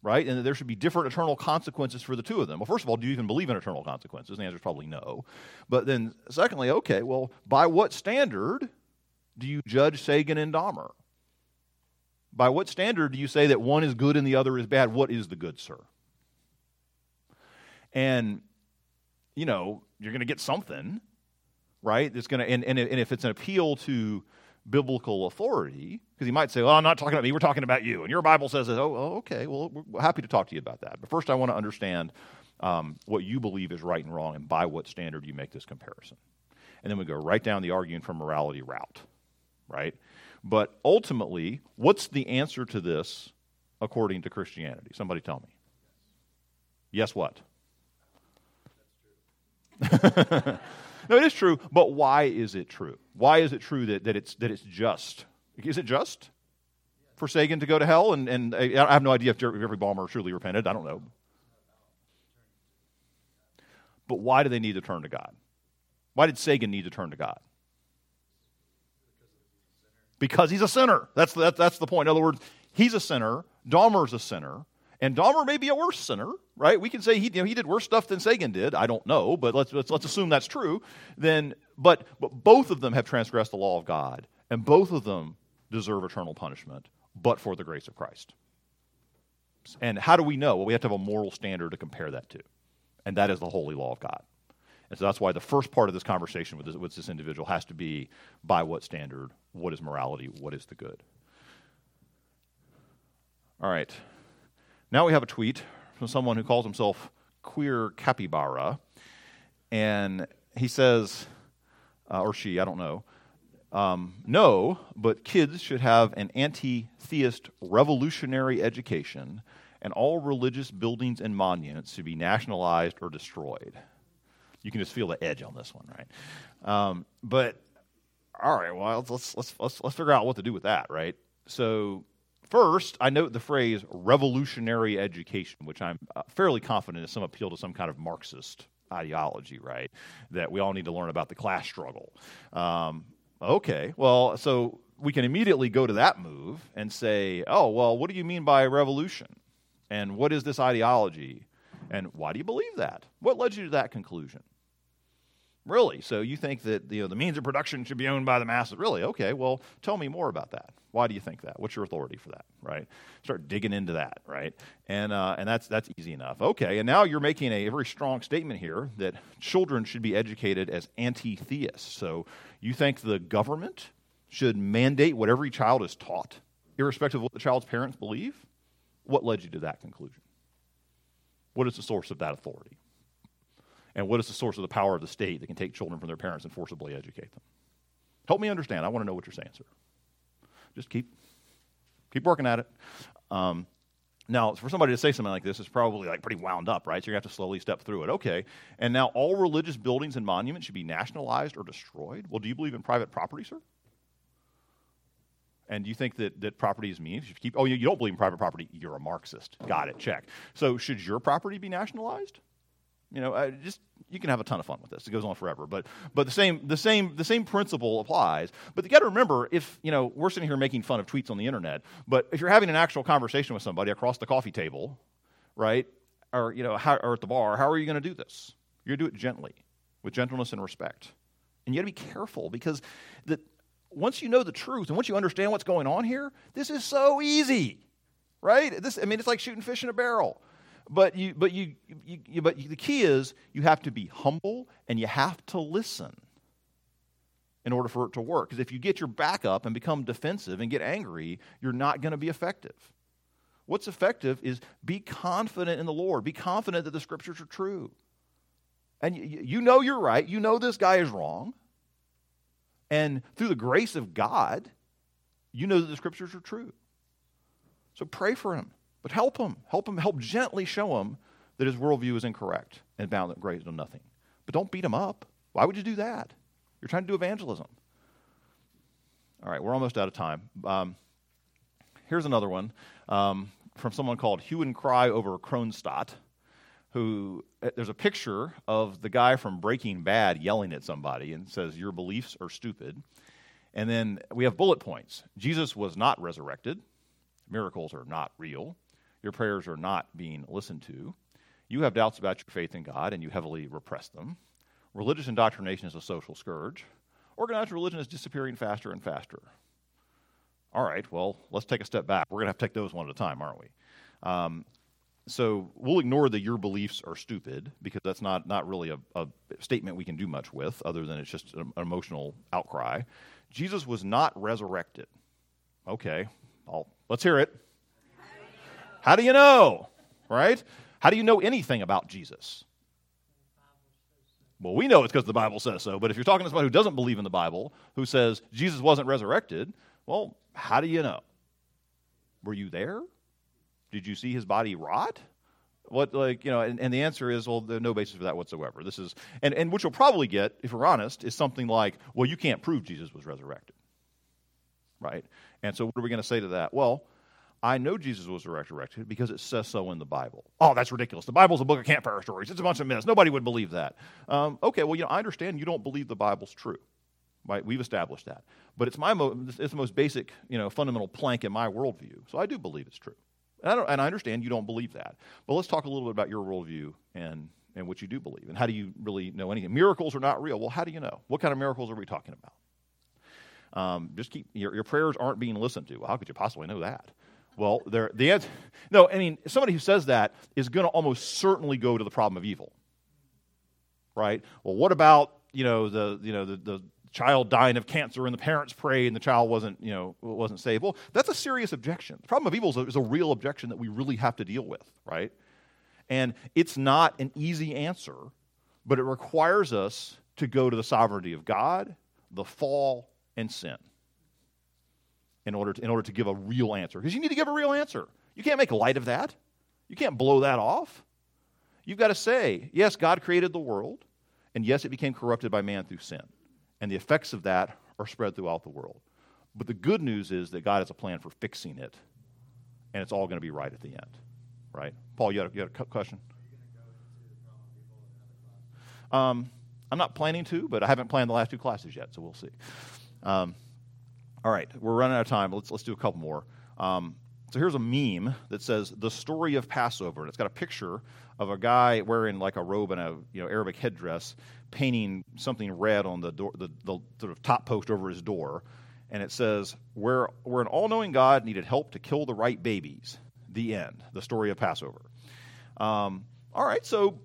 right? And that there should be different eternal consequences for the two of them. Well, first of all, do you even believe in eternal consequences? the answer is probably no. But then, secondly, okay, well, by what standard do you judge Sagan and Dahmer? By what standard do you say that one is good and the other is bad? What is the good, sir? And, you know, you're going to get something, right? It's going to, and, and if it's an appeal to biblical authority, because he might say, Well, I'm not talking about me, we're talking about you. And your Bible says, Oh, okay, well, we're happy to talk to you about that. But first, I want to understand um, what you believe is right and wrong and by what standard you make this comparison. And then we go right down the arguing for morality route, right? But ultimately, what's the answer to this according to Christianity? Somebody tell me. Yes, what? No, it is true, but why is it true? Why is it true that, that, it's, that it's just? Is it just for Sagan to go to hell? And, and uh, I have no idea if Jeffrey Dahmer truly repented. I don't know. But why do they need to turn to God? Why did Sagan need to turn to God? Because he's a sinner. That's, the, that's the point. In other words, he's a sinner. Dahmer's a sinner. And Dahmer may be a worse sinner, right? We can say he, you know, he did worse stuff than Sagan did. I don't know, but let's, let's, let's assume that's true. Then, but, but both of them have transgressed the law of God, and both of them deserve eternal punishment, but for the grace of Christ. And how do we know? Well, we have to have a moral standard to compare that to, and that is the holy law of God. And so that's why the first part of this conversation with this, with this individual has to be by what standard? What is morality? What is the good? All right. Now we have a tweet from someone who calls himself Queer Capybara, and he says, uh, or she, I don't know, um, no, but kids should have an anti theist revolutionary education, and all religious buildings and monuments should be nationalized or destroyed. You can just feel the edge on this one, right? Um, but all right, well, let's, let's, let's, let's, figure out what to do with that, right? So First, I note the phrase revolutionary education, which I'm uh, fairly confident is some appeal to some kind of Marxist ideology, right? That we all need to learn about the class struggle. Um, okay, well, so we can immediately go to that move and say, oh, well, what do you mean by revolution? And what is this ideology? And why do you believe that? What led you to that conclusion? Really? So you think that you know, the means of production should be owned by the masses? Really? Okay, well, tell me more about that. Why do you think that? What's your authority for that? Right? Start digging into that, right? And, uh, and that's, that's easy enough. Okay, and now you're making a very strong statement here that children should be educated as anti theists. So you think the government should mandate what every child is taught, irrespective of what the child's parents believe? What led you to that conclusion? What is the source of that authority? And what is the source of the power of the state that can take children from their parents and forcibly educate them? Help me understand. I want to know what you're saying, sir. Just keep keep working at it. Um, now, for somebody to say something like this is probably like pretty wound up, right? So you have to slowly step through it. Okay. And now all religious buildings and monuments should be nationalized or destroyed. Well, do you believe in private property, sir? And do you think that, that property is mean? If you keep, oh, you don't believe in private property, you're a Marxist. Got it, check. So should your property be nationalized? You know, uh, just you can have a ton of fun with this. It goes on forever, but but the same the same the same principle applies. But you got to remember, if you know we're sitting here making fun of tweets on the internet, but if you're having an actual conversation with somebody across the coffee table, right, or you know, how, or at the bar, how are you going to do this? You're going to do it gently, with gentleness and respect, and you got to be careful because that once you know the truth and once you understand what's going on here, this is so easy, right? This I mean, it's like shooting fish in a barrel. But, you, but, you, you, you, but the key is you have to be humble and you have to listen in order for it to work. Because if you get your back up and become defensive and get angry, you're not going to be effective. What's effective is be confident in the Lord, be confident that the scriptures are true. And you, you know you're right, you know this guy is wrong. And through the grace of God, you know that the scriptures are true. So pray for him. But help him. Help him. Help gently show him that his worldview is incorrect and bound that grace nothing. But don't beat him up. Why would you do that? You're trying to do evangelism. All right, we're almost out of time. Um, here's another one um, from someone called Hue and Cry over Kronstadt, who uh, there's a picture of the guy from Breaking Bad yelling at somebody and says, Your beliefs are stupid. And then we have bullet points. Jesus was not resurrected, miracles are not real your prayers are not being listened to. You have doubts about your faith in God and you heavily repress them. Religious indoctrination is a social scourge. Organized religion is disappearing faster and faster. All right, well, let's take a step back. We're going to have to take those one at a time, aren't we? Um, so we'll ignore that your beliefs are stupid because that's not, not really a, a statement we can do much with other than it's just an emotional outcry. Jesus was not resurrected. Okay, I'll, let's hear it. How do you know? Right? How do you know anything about Jesus? Well, we know it's because the Bible says so, but if you're talking to somebody who doesn't believe in the Bible, who says Jesus wasn't resurrected, well, how do you know? Were you there? Did you see his body rot? What, like, you know, and, and the answer is, well, there's no basis for that whatsoever. This is, and, and what you'll probably get, if we're honest, is something like, well, you can't prove Jesus was resurrected. Right? And so what are we going to say to that? Well, I know Jesus was resurrected because it says so in the Bible. Oh, that's ridiculous. The Bible's a book of campfire stories. It's a bunch of myths. Nobody would believe that. Um, okay, well, you know, I understand you don't believe the Bible's true. Right? We've established that. But it's, my mo- it's the most basic, you know, fundamental plank in my worldview. So I do believe it's true. And I, and I understand you don't believe that. But let's talk a little bit about your worldview and, and what you do believe. And how do you really know anything? Miracles are not real. Well, how do you know? What kind of miracles are we talking about? Um, just keep your, your prayers aren't being listened to. Well, how could you possibly know that? Well, there, the answer, no, I mean, somebody who says that is going to almost certainly go to the problem of evil. Right? Well, what about, you know, the, you know, the, the child dying of cancer and the parents prayed and the child wasn't, you know, wasn't saved? Well, that's a serious objection. The problem of evil is a, is a real objection that we really have to deal with, right? And it's not an easy answer, but it requires us to go to the sovereignty of God, the fall, and sin in order to, in order to give a real answer. Because you need to give a real answer. You can't make light of that. You can't blow that off. You've got to say, yes, God created the world, and yes, it became corrupted by man through sin. And the effects of that are spread throughout the world. But the good news is that God has a plan for fixing it and it's all going to be right at the end, right? Paul, you had a, you had a question? Um, I'm not planning to, but I haven't planned the last two classes yet, so we'll see. Um, all right, we're running out of time. Let's let's do a couple more. Um, so here's a meme that says the story of Passover, and it's got a picture of a guy wearing like a robe and a you know Arabic headdress, painting something red on the door, the, the sort of top post over his door, and it says, "Where where an all-knowing God needed help to kill the right babies." The end. The story of Passover. Um, all right, so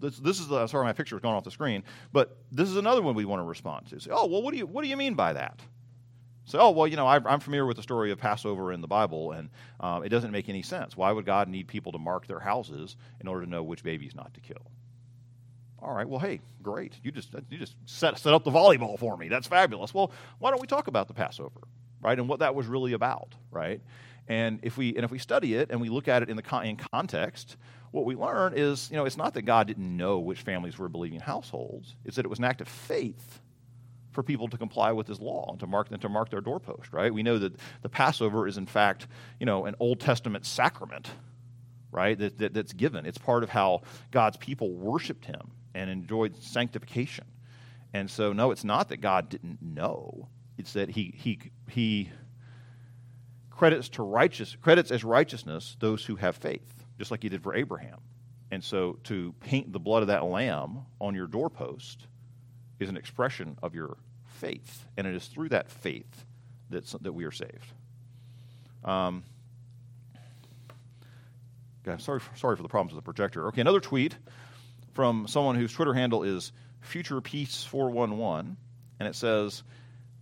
this, this is the sorry my picture is gone off the screen, but this is another one we want to respond to. Say, oh well, what do you what do you mean by that? Say, oh well, you know, I, am familiar with the story of Passover in the Bible, and um, it doesn't make any sense. Why would God need people to mark their houses in order to know which babies not to kill? All right, well, hey, great. You just you just set set up the volleyball for me. That's fabulous. Well, why don't we talk about the Passover, right, and what that was really about, right? And if we and if we study it and we look at it in the in context, what we learn is, you know, it's not that God didn't know which families were believing households. It's that it was an act of faith for people to comply with His law and to mark and to mark their doorpost. Right? We know that the Passover is in fact, you know, an Old Testament sacrament, right? That, that that's given. It's part of how God's people worshipped Him and enjoyed sanctification. And so, no, it's not that God didn't know. It's that He He He credits to righteous credits as righteousness those who have faith, just like he did for Abraham. And so to paint the blood of that lamb on your doorpost is an expression of your faith, and it is through that faith that that we are saved. Um, God, sorry, for, sorry for the problems with the projector. Okay, another tweet from someone whose Twitter handle is Future Peace 411, and it says,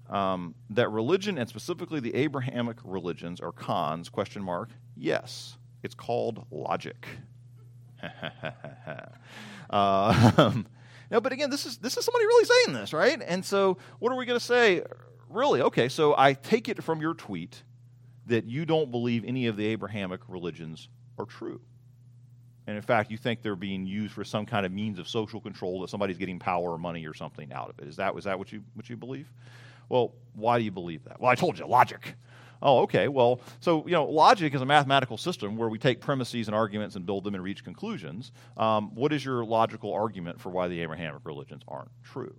um, that religion and specifically the Abrahamic religions are cons? Question mark. Yes, it's called logic. uh, no, but again, this is this is somebody really saying this, right? And so, what are we going to say? Really? Okay, so I take it from your tweet that you don't believe any of the Abrahamic religions are true. And in fact, you think they're being used for some kind of means of social control that somebody's getting power or money or something out of it. Is that was that what you what you believe? Well, why do you believe that? Well, I told you, logic. Oh, okay. Well, so, you know, logic is a mathematical system where we take premises and arguments and build them and reach conclusions. Um, what is your logical argument for why the Abrahamic religions aren't true?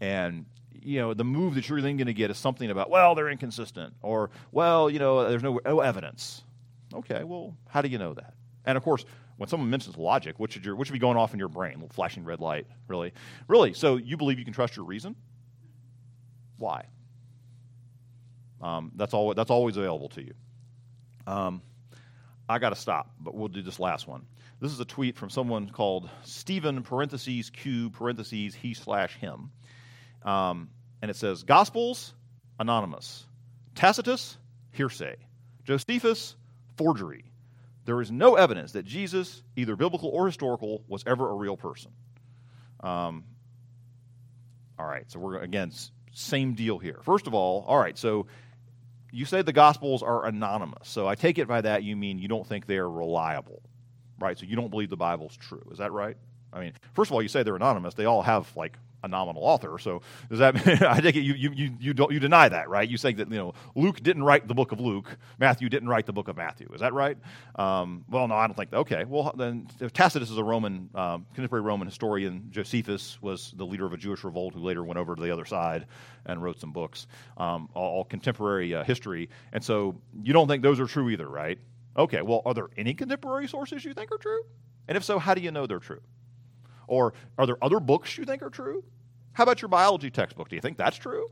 And, you know, the move that you're then going to get is something about, well, they're inconsistent, or, well, you know, there's no, no evidence. Okay, well, how do you know that? And of course, when someone mentions logic, what should, your, what should be going off in your brain? Flashing red light, really? Really? So you believe you can trust your reason? Why? Um, that's, all, that's always available to you. Um, I got to stop, but we'll do this last one. This is a tweet from someone called Stephen parentheses Q parentheses he slash him. Um, and it says Gospels, anonymous. Tacitus, hearsay. Josephus, forgery. There is no evidence that Jesus, either biblical or historical, was ever a real person. Um, all right, so we're again same deal here. First of all, all right, so you say the Gospels are anonymous. So I take it by that you mean you don't think they're reliable, right? So you don't believe the Bible's true. Is that right? I mean, first of all, you say they're anonymous. They all have like a nominal author. So does that I take it you, you, you, you, don't, you deny that, right? You say that, you know, Luke didn't write the book of Luke. Matthew didn't write the book of Matthew. Is that right? Um, well, no, I don't think that. Okay. Well, then Tacitus is a Roman, um, contemporary Roman historian. Josephus was the leader of a Jewish revolt who later went over to the other side and wrote some books, um, all, all, contemporary uh, history. And so you don't think those are true either, right? Okay. Well, are there any contemporary sources you think are true? And if so, how do you know they're true? Or are there other books you think are true? How about your biology textbook? Do you think that's true?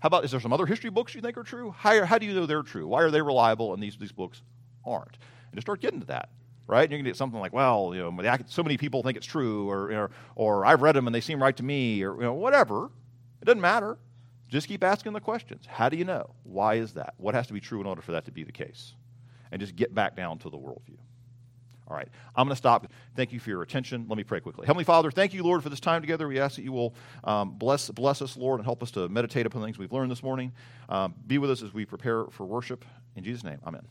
How about, is there some other history books you think are true? How, how do you know they're true? Why are they reliable and these, these books aren't? And to start getting to that, right? And you're going to get something like, well, you know, so many people think it's true, or, or, or I've read them and they seem right to me, or you know, whatever. It doesn't matter. Just keep asking the questions. How do you know? Why is that? What has to be true in order for that to be the case? And just get back down to the worldview. All right, I'm going to stop. Thank you for your attention. Let me pray quickly. Heavenly Father, thank you, Lord, for this time together. We ask that you will um, bless, bless us, Lord, and help us to meditate upon things we've learned this morning. Um, be with us as we prepare for worship. In Jesus' name, amen.